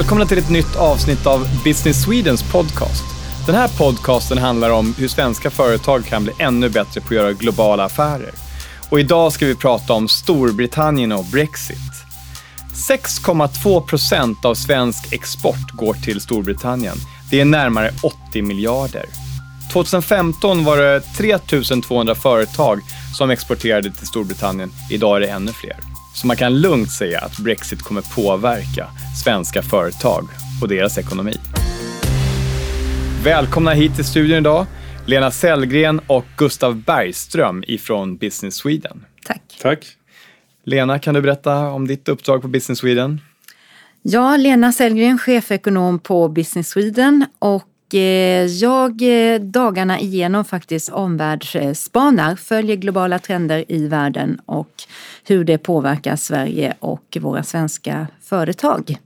Välkomna till ett nytt avsnitt av Business Swedens podcast. Den här podcasten handlar om hur svenska företag kan bli ännu bättre på att göra globala affärer. Och idag ska vi prata om Storbritannien och Brexit. 6,2 procent av svensk export går till Storbritannien. Det är närmare 80 miljarder. 2015 var det 3 200 företag som exporterade till Storbritannien. Idag är det ännu fler. Så man kan lugnt säga att Brexit kommer påverka svenska företag och deras ekonomi. Välkomna hit till studion idag, Lena Sellgren och Gustav Bergström ifrån Business Sweden. Tack. Tack. Lena, kan du berätta om ditt uppdrag på Business Sweden? Ja, Lena Sellgren, chefekonom på Business Sweden och jag eh, dagarna igenom faktiskt omvärldsspanar, följer globala trender i världen och hur det påverkar Sverige och våra svenska företag.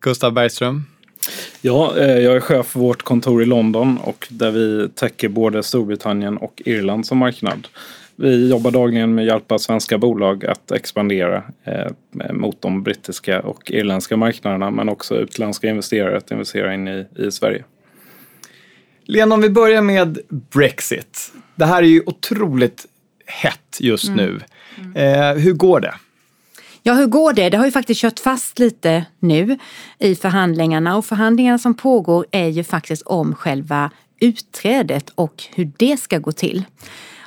Gustav Bergström? Ja, eh, jag är chef för vårt kontor i London och där vi täcker både Storbritannien och Irland som marknad. Vi jobbar dagligen med att hjälpa svenska bolag att expandera eh, mot de brittiska och irländska marknaderna men också utländska investerare att investera in i, i Sverige. Lena, om vi börjar med Brexit. Det här är ju otroligt hett just mm. nu. Eh, hur går det? Ja, hur går det? Det har ju faktiskt kört fast lite nu i förhandlingarna och förhandlingarna som pågår är ju faktiskt om själva utträdet och hur det ska gå till.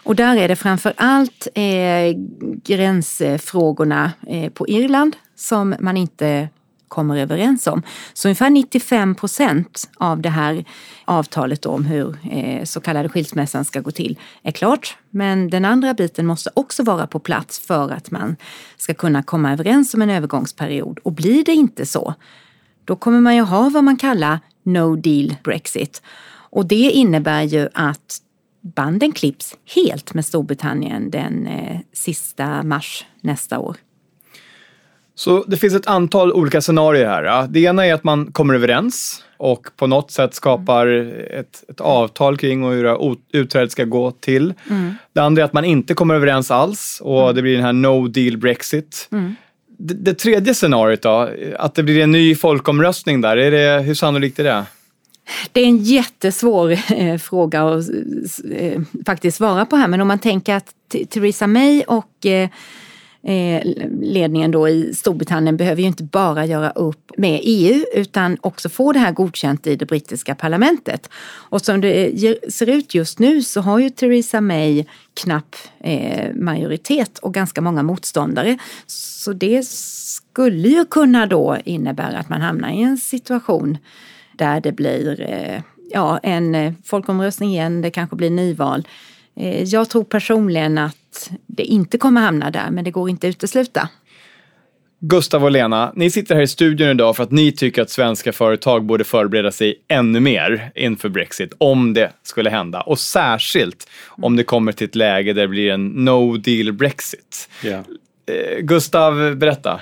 Och där är det framför allt eh, gränsfrågorna eh, på Irland som man inte kommer överens om. Så ungefär 95 procent av det här avtalet om hur eh, så kallade skilsmässan ska gå till är klart. Men den andra biten måste också vara på plats för att man ska kunna komma överens om en övergångsperiod. Och blir det inte så, då kommer man ju ha vad man kallar no deal Brexit. Och det innebär ju att banden klipps helt med Storbritannien den eh, sista mars nästa år. Så det finns ett antal olika scenarier här. Det ena är att man kommer överens och på något sätt skapar ett, ett avtal kring hur utträdet ska gå till. Mm. Det andra är att man inte kommer överens alls och mm. det blir den här no deal Brexit. Mm. Det, det, tredje scenariot då, att det blir en ny folkomröstning där, är det, hur sannolikt är det? Det är en jättesvår eh, fråga att eh, faktiskt svara på här men om man tänker att Theresa May och eh, eh, ledningen då i Storbritannien behöver ju inte bara göra upp med EU utan också få det här godkänt i det brittiska parlamentet. Och som det eh, ser ut just nu så har ju Theresa May knapp eh, majoritet och ganska många motståndare. Så det skulle ju kunna då innebära att man hamnar i en situation där det blir eh, ja, en folkomröstning igen, det kanske blir nyval. Jag tror personligen att det inte kommer hamna där, men det går inte att utesluta. Gustav och Lena, ni sitter här i studion idag för att ni tycker att svenska företag borde förbereda sig ännu mer inför Brexit, om det skulle hända. Och särskilt om det kommer till ett läge där det blir en no deal Brexit. Yeah. Gustav, berätta.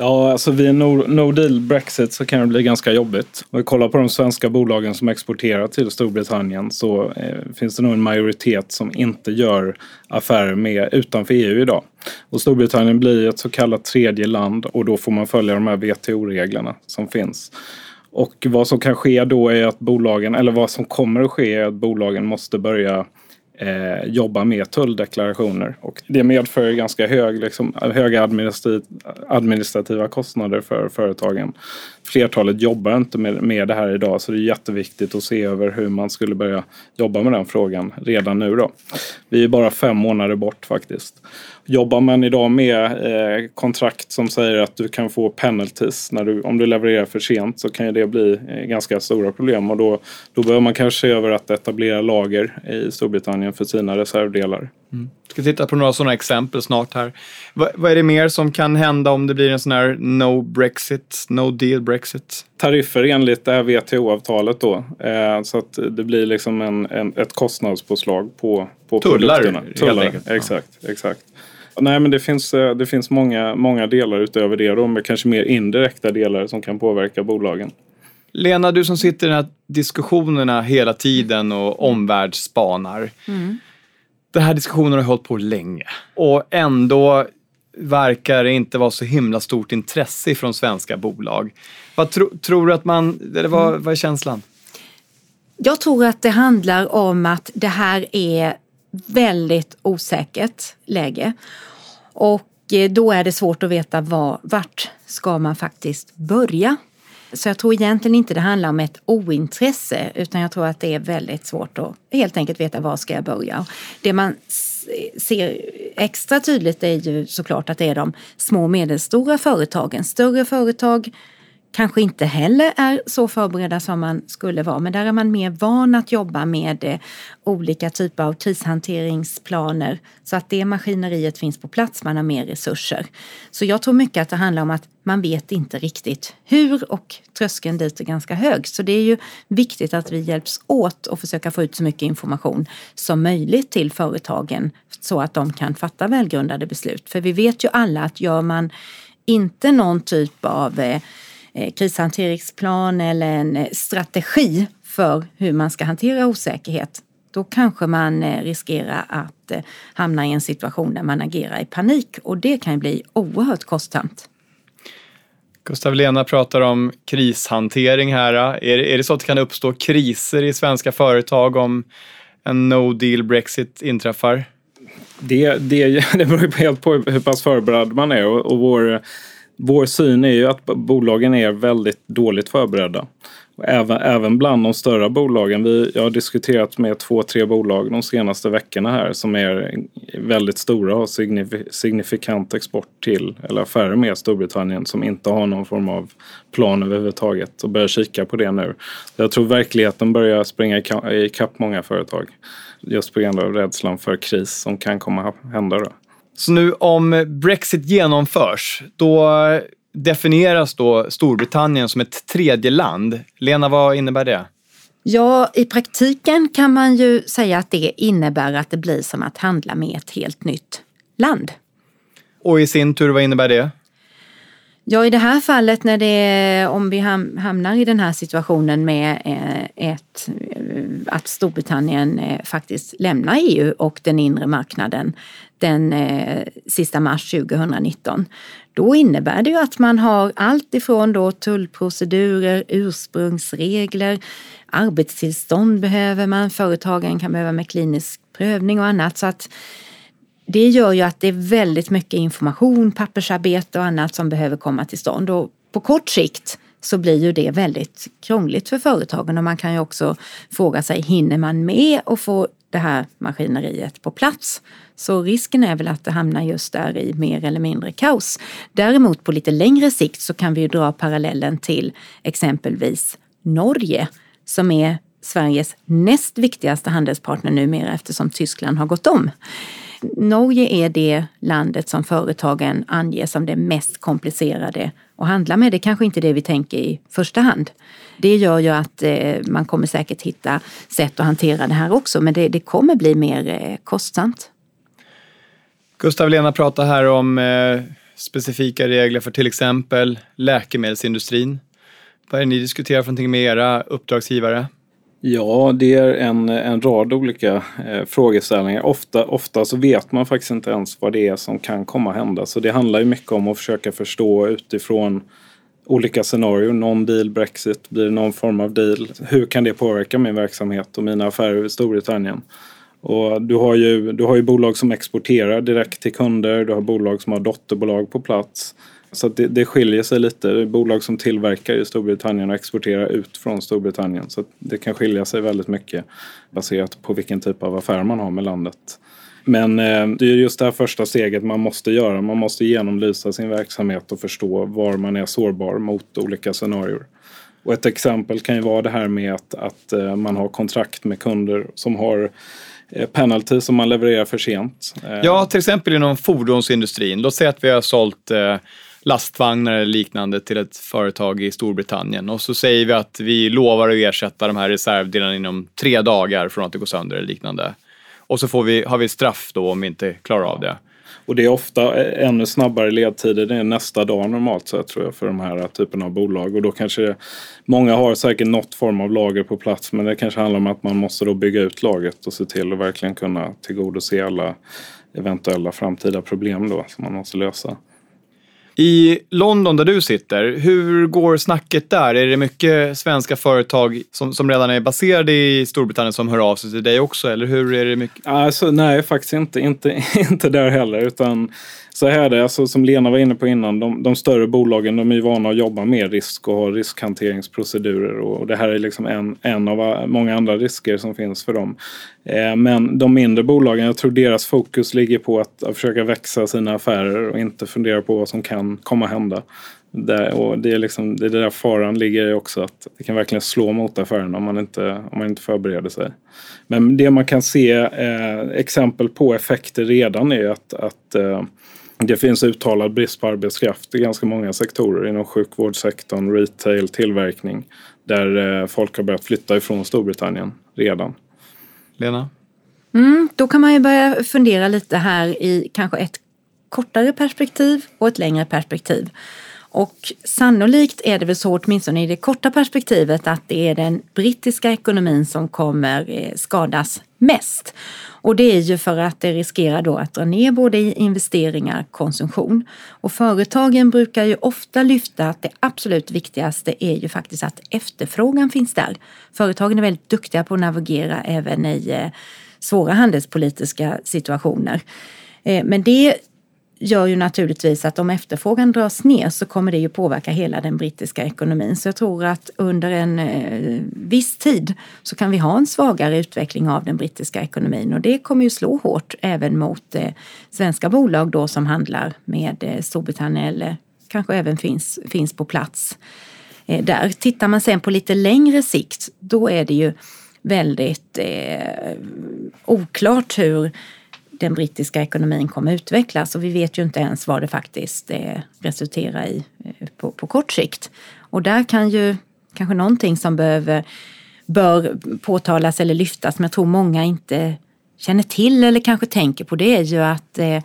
Ja, alltså vid en no, no, deal Brexit så kan det bli ganska jobbigt. Om vi kollar på de svenska bolagen som exporterar till Storbritannien så eh, finns det nog en majoritet som inte gör affärer med utanför EU idag. Och Storbritannien blir ett så kallat tredje land och då får man följa de här WTO-reglerna som finns. Och vad som kan ske då är att bolagen, eller vad som kommer att ske är att bolagen måste börja eh, jobba med tulldeklarationer. Och det medför ganska hög, liksom, höga administrativa kostnader för företagen. Flertalet jobbar inte med, med det här idag så det är jätteviktigt att se över hur man skulle börja jobba med den frågan redan nu. Då. Vi är bara fem månader bort faktiskt. Jobbar man idag med eh, kontrakt som säger att du kan få penalties när du, om du levererar för sent så kan ju det bli eh, ganska stora problem och då, då behöver man kanske se över att etablera lager i Storbritannien för sina reservdelar. Mm. ska titta på några sådana exempel snart här. Va, vad är det mer som kan hända om det blir en sån här no Brexit, no deal Brexit? Tariffer enligt det här WTO-avtalet då. Eh, så att det blir liksom en, en, ett kostnadspåslag på, på Tullar, produkterna. Tullar, helt. Exakt, ja. exakt. Nej, men det finns, eh, det finns många, många delar utöver det då, med kanske mer indirekta delar som kan påverka bolagen. Lena, du som sitter i de här diskussionerna hela tiden och omvärldsspanar. Mm. Den här diskussionen har hållit på länge och ändå verkar det inte vara så himla stort intresse från svenska bolag. Vad tro, tror du att man, eller vad, vad är känslan? Jag tror att det handlar om att det här är väldigt osäkert läge. Och eh, då är det svårt att veta var, vart ska man faktiskt börja. Så jag tror egentligen inte det handlar om ett ointresse utan jag tror att det är väldigt svårt att helt enkelt veta var ska jag börja. Det man ser extra tydligt är ju såklart att det är de små och medelstora företagen. Större företag kanske inte heller är så förberedda som man skulle vara, men där är man mer van att jobba med eh, olika typer av krishanteringsplaner så att det maskineriet finns på plats, man har mer resurser. Så jag tror mycket att det handlar om att man vet inte riktigt hur och tröskeln dit är ganska hög. Så det är ju viktigt att vi hjälps åt och försöka få ut så mycket information som möjligt till företagen så att de kan fatta välgrundade beslut. För vi vet ju alla att gör man inte någon typ av Eh, krishanteringsplan eller en eh, strategi för hur man ska hantera osäkerhet, då kanske man eh, riskerar att hamna i en situation där man agerar i panik och det kan bli oerhört kostsamt. Gustav Lena pratar om krishantering här. Är, är det så att det kan uppstå kriser i svenska företag om en no deal Brexit inträffar? Det, det, det beror helt på hur pass förberedd man är och, och vår vår syn är ju att bolagen är väldigt dåligt förberedda. Även, även bland de större bolagen. Vi, jag har diskuterat med två, tre bolag de senaste veckorna här som är väldigt stora och har signifikant export till, eller affärer med Storbritannien som inte har någon form av plan överhuvudtaget och börjar kika på det nu. Jag tror verkligheten börjar springa ikapp många företag just på grund av rädslan för kris som kan komma att hända. Då. Så nu om Brexit genomförs, då definieras då Storbritannien som ett tredje land. Lena, vad innebär det? Ja, i praktiken kan man ju säga att det innebär att det blir som att handla med ett helt nytt land. Och i sin tur, vad innebär det? Ja, i det här fallet när det, om vi hamnar i den här situationen med eh, ett, eh, att Storbritannien eh, faktiskt lämnar EU och den inre marknaden den sista mars 2019. Då innebär det ju att man har allt ifrån då tullprocedurer, ursprungsregler, arbetstillstånd behöver man, företagen kan behöva med klinisk prövning och annat. Så att det gör ju att det är väldigt mycket information, pappersarbete och annat som behöver komma till stånd. Och på kort sikt så blir ju det väldigt krångligt för företagen och man kan ju också fråga sig, hinner man med att få det här maskineriet på plats? Så risken är väl att det hamnar just där i mer eller mindre kaos. Däremot på lite längre sikt så kan vi ju dra parallellen till exempelvis Norge som är Sveriges näst viktigaste handelspartner numera eftersom Tyskland har gått om. Norge är det landet som företagen anger som det mest komplicerade att handla med. Det är kanske inte det vi tänker i första hand. Det gör ju att eh, man kommer säkert hitta sätt att hantera det här också, men det, det kommer bli mer eh, kostsamt. Gustav Lena pratar här om eh, specifika regler för till exempel läkemedelsindustrin. Vad är det ni diskuterar för någonting med era uppdragsgivare? Ja, det är en, en rad olika eh, frågeställningar. Ofta, ofta så vet man faktiskt inte ens vad det är som kan komma att hända. Så det handlar ju mycket om att försöka förstå utifrån olika scenarier. Någon deal, Brexit, blir det någon form av deal? Hur kan det påverka min verksamhet och mina affärer i Storbritannien? Och du, har ju, du har ju bolag som exporterar direkt till kunder, du har bolag som har dotterbolag på plats. Så det, det skiljer sig lite. Det är bolag som tillverkar i Storbritannien och exporterar ut från Storbritannien. Så det kan skilja sig väldigt mycket baserat på vilken typ av affär man har med landet. Men eh, det är just det här första steget man måste göra. Man måste genomlysa sin verksamhet och förstå var man är sårbar mot olika scenarier. Och ett exempel kan ju vara det här med att, att eh, man har kontrakt med kunder som har eh, penalty som man levererar för sent. Ja, till exempel inom fordonsindustrin. Låt säga att vi har sålt eh, lastvagnar eller liknande till ett företag i Storbritannien och så säger vi att vi lovar att ersätta de här reservdelarna inom tre dagar från att det går sönder eller liknande. Och så får vi, har vi straff då om vi inte klarar av det. Och det är ofta eh, ännu snabbare ledtider. Det är nästa dag normalt sett tror jag för de här typerna av bolag. Och då kanske det, många har säkert något form av lager på plats men det kanske handlar om att man måste då bygga ut lagret och se till att verkligen kunna tillgodose alla eventuella framtida problem då som man måste lösa. I London där du sitter, hur går snacket där? Är det mycket svenska företag som, som redan är baserade i Storbritannien som hör av sig till dig också? Eller hur är det mycket? Alltså, nej, faktiskt inte, inte, inte där heller. Utan så här är det, alltså, som Lena var inne på innan, de, de större bolagen de är ju vana att jobba med risk och ha riskhanteringsprocedurer. Och det här är liksom en, en av eh, många andra risker som finns för dem. Eh, men de mindre bolagen, jag tror deras fokus ligger på att, att försöka växa sina affärer och inte fundera på vad som kan komma hända. Det, och det, är liksom, det är där faran ligger också, att det kan verkligen slå mot affärerna om man inte, om man inte förbereder sig. Men det man kan se eh, exempel på effekter redan är att, att eh, det finns uttalad brist på arbetskraft i ganska många sektorer inom sjukvårdssektorn, retail, tillverkning där eh, folk har börjat flytta ifrån Storbritannien redan. Lena? Mm, då kan man ju börja fundera lite här i kanske ett kortare perspektiv och ett längre perspektiv. Och sannolikt är det väl så, åtminstone i det korta perspektivet, att det är den brittiska ekonomin som kommer eh, skadas mest. Och det är ju för att det riskerar då att dra ner både i investeringar och konsumtion. Och företagen brukar ju ofta lyfta att det absolut viktigaste är ju faktiskt att efterfrågan finns där. Företagen är väldigt duktiga på att navigera även i eh, svåra handelspolitiska situationer. Eh, men det gör ju naturligtvis att om efterfrågan dras ner så kommer det ju påverka hela den brittiska ekonomin. Så jag tror att under en eh, viss tid så kan vi ha en svagare utveckling av den brittiska ekonomin och det kommer ju slå hårt även mot eh, svenska bolag då som handlar med eh, Storbritannien eller kanske även finns, finns på plats eh, där. Tittar man sen på lite längre sikt då är det ju väldigt eh, oklart hur den brittiska ekonomin kommer utvecklas och vi vet ju inte ens vad det faktiskt eh, resulterar i eh, på, på kort sikt. Och där kan ju kanske någonting som behöver, bör påtalas eller lyftas, men jag tror många inte känner till eller kanske tänker på det är ju att eh,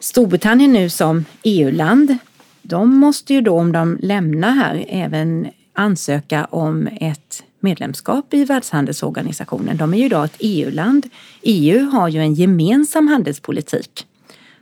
Storbritannien nu som EU-land, de måste ju då om de lämnar här även ansöka om ett medlemskap i Världshandelsorganisationen. De är ju idag ett EU-land. EU har ju en gemensam handelspolitik.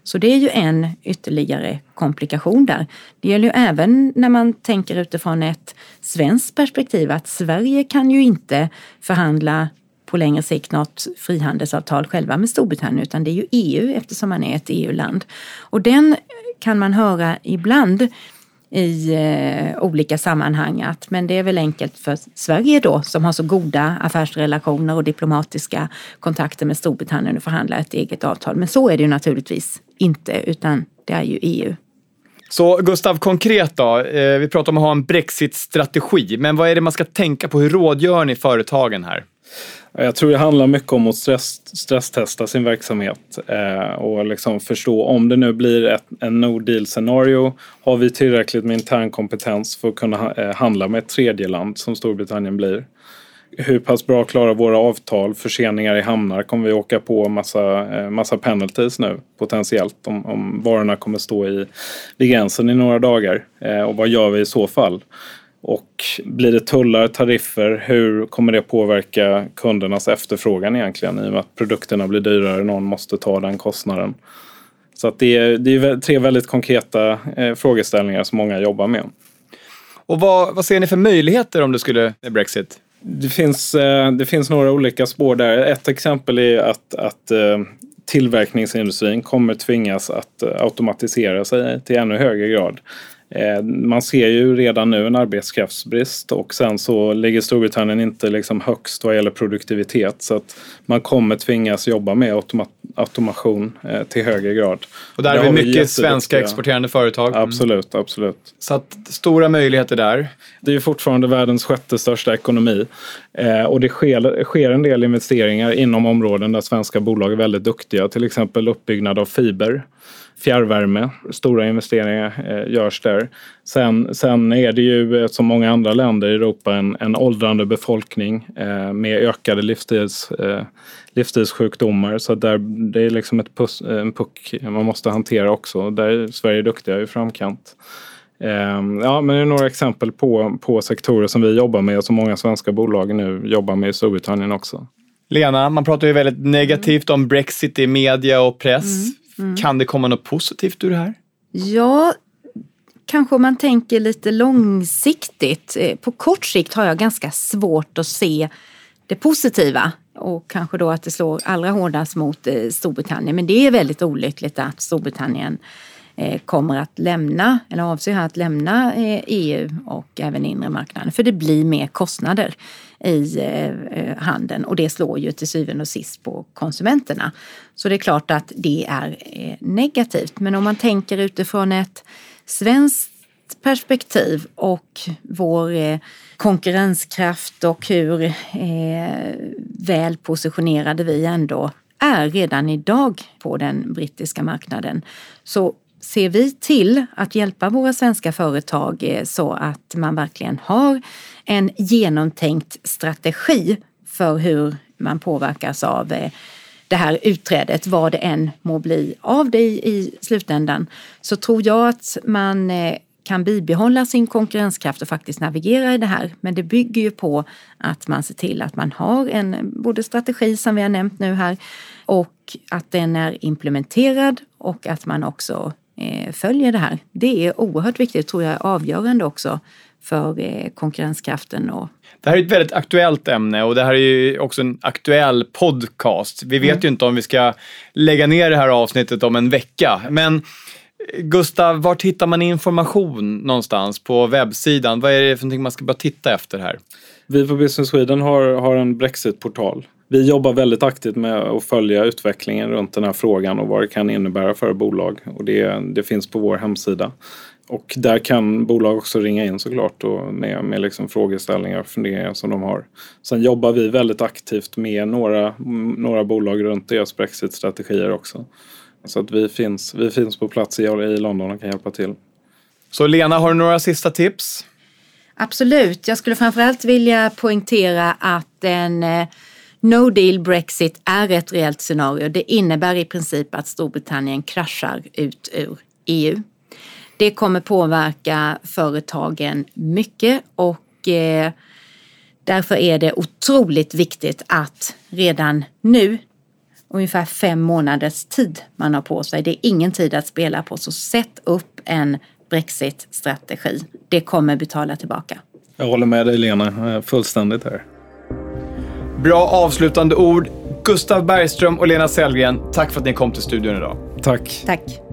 Så det är ju en ytterligare komplikation där. Det gäller ju även när man tänker utifrån ett svenskt perspektiv att Sverige kan ju inte förhandla på längre sikt något frihandelsavtal själva med Storbritannien utan det är ju EU eftersom man är ett EU-land. Och den kan man höra ibland i eh, olika sammanhang att men det är väl enkelt för Sverige då som har så goda affärsrelationer och diplomatiska kontakter med Storbritannien att förhandla ett eget avtal. Men så är det ju naturligtvis inte utan det är ju EU. Så Gustav, konkret då. Eh, vi pratar om att ha en brexit-strategi, men vad är det man ska tänka på? Hur rådgör ni företagen här? Jag tror det handlar mycket om att stress, stresstesta sin verksamhet eh, och liksom förstå om det nu blir ett, en no deal scenario. Har vi tillräckligt med intern kompetens för att kunna eh, handla med ett tredje land som Storbritannien blir? Hur pass bra klarar våra avtal? Förseningar i hamnar kommer vi åka på massa, eh, massa penalties nu potentiellt om, om varorna kommer stå i, vid gränsen i några dagar. Eh, och vad gör vi i så fall? Och blir det tullar, tariffer, hur kommer det påverka kundernas efterfrågan egentligen i och med att produkterna blir dyrare, någon måste ta den kostnaden. Så att det, är, det är tre väldigt konkreta eh, frågeställningar som många jobbar med. Och vad, vad ser ni för möjligheter om det skulle bli Brexit? Det finns, eh, det finns några olika spår där. Ett exempel är att, att eh, tillverkningsindustrin kommer tvingas att automatisera sig till ännu högre grad. Eh, man ser ju redan nu en arbetskraftsbrist och sen så ligger Storbritannien inte liksom högst vad gäller produktivitet så att man kommer tvingas jobba med automa automation eh, till högre grad. Och där har vi mycket svenska exporterande företag. Mm. Absolut, absolut. Så att stora möjligheter där. Det är ju fortfarande världens sjätte största ekonomi eh, och det sker, sker en del investeringar inom områden där svenska bolag är väldigt duktiga, till exempel uppbyggnad av fiber fjärrvärme. Stora investeringar eh, görs där. Sen, sen är det ju eh, som många andra länder i Europa en, en åldrande befolkning eh, med ökade livsstils, eh, livsstilssjukdomar. Så där, det är liksom ett pus, en puck man måste hantera också. Där är Sverige duktiga i framkant. Ehm, ja, men det är några exempel på, på sektorer som vi jobbar med och som många svenska bolag nu jobbar med i Storbritannien också. Lena, man pratar ju väldigt negativt om Brexit i media och press. Kan det komma något positivt ur det här? Ja, kanske om man tänker lite långsiktigt. Eh, På kort sikt har jag ganska svårt att se det positiva och kanske då att det slår allra hårdast mot eh, Storbritannien. Men det är väldigt olyckligt att Storbritannien eh, kommer att lämna, eller avser att lämna EU och även inre marknaden. För det blir mer kostnader i eh, eh, handeln och det slår ju till syvende och sist på konsumenterna. Så det är klart att det är eh, negativt. Men om man tänker utifrån ett svenskt perspektiv och vår eh, konkurrenskraft och hur eh, väl positionerade vi ändå är redan idag på den brittiska marknaden så ser vi till att hjälpa våra svenska företag eh, så att man verkligen har en genomtänkt strategi för hur man påverkas av eh, det här utträdet, vad det än må bli av det i, slutändan, så tror jag att man eh, kan bibehålla sin konkurrenskraft och faktiskt navigera i det här. Men det bygger ju på att man ser till att man har en både strategi som vi har nämnt nu här och att den är implementerad och att man också följer det här. Det är oerhört viktigt, tror jag är avgörande också för eh, konkurrenskraften och Det här är ett väldigt aktuellt ämne och det här är ju också en aktuell podcast. Vi vet ju inte om vi ska lägga ner det här avsnittet om en vecka. Men eh, Gustav, vart hittar man information någonstans på webbsidan? Vad är det för någonting man ska bara titta efter här? Vi på Business Sweden har, har en Brexit-portal. Vi jobbar väldigt aktivt med att följa utvecklingen runt den här frågan och vad det kan innebära för bolag. Och det, det finns på vår hemsida. Och där kan bolag också ringa in såklart och med, med liksom frågeställningar och funderingar som de har. Sen jobbar vi väldigt aktivt med några, några bolag runt deras Brexit-strategier också. Så att vi finns, vi finns på plats i, i London och kan hjälpa till. Så Lena, har du några sista tips? Absolut. Jag skulle framförallt vilja poängtera att en eh, no deal Brexit är ett reellt scenario. Det innebär i princip att Storbritannien kraschar ut ur EU. Det kommer påverka företagen mycket och eh, därför är det otroligt viktigt att redan nu, ungefär fem månaders tid man har på sig, det är ingen tid att spela på, så sätt upp en Brexit-strategi. Det kommer betala tillbaka. Jag håller med dig Lena, eh, fullständigt här. Bra avslutande ord. Gustav Bergström och Lena Sellgren, tack för att ni kom till studion idag. Tack. Tack.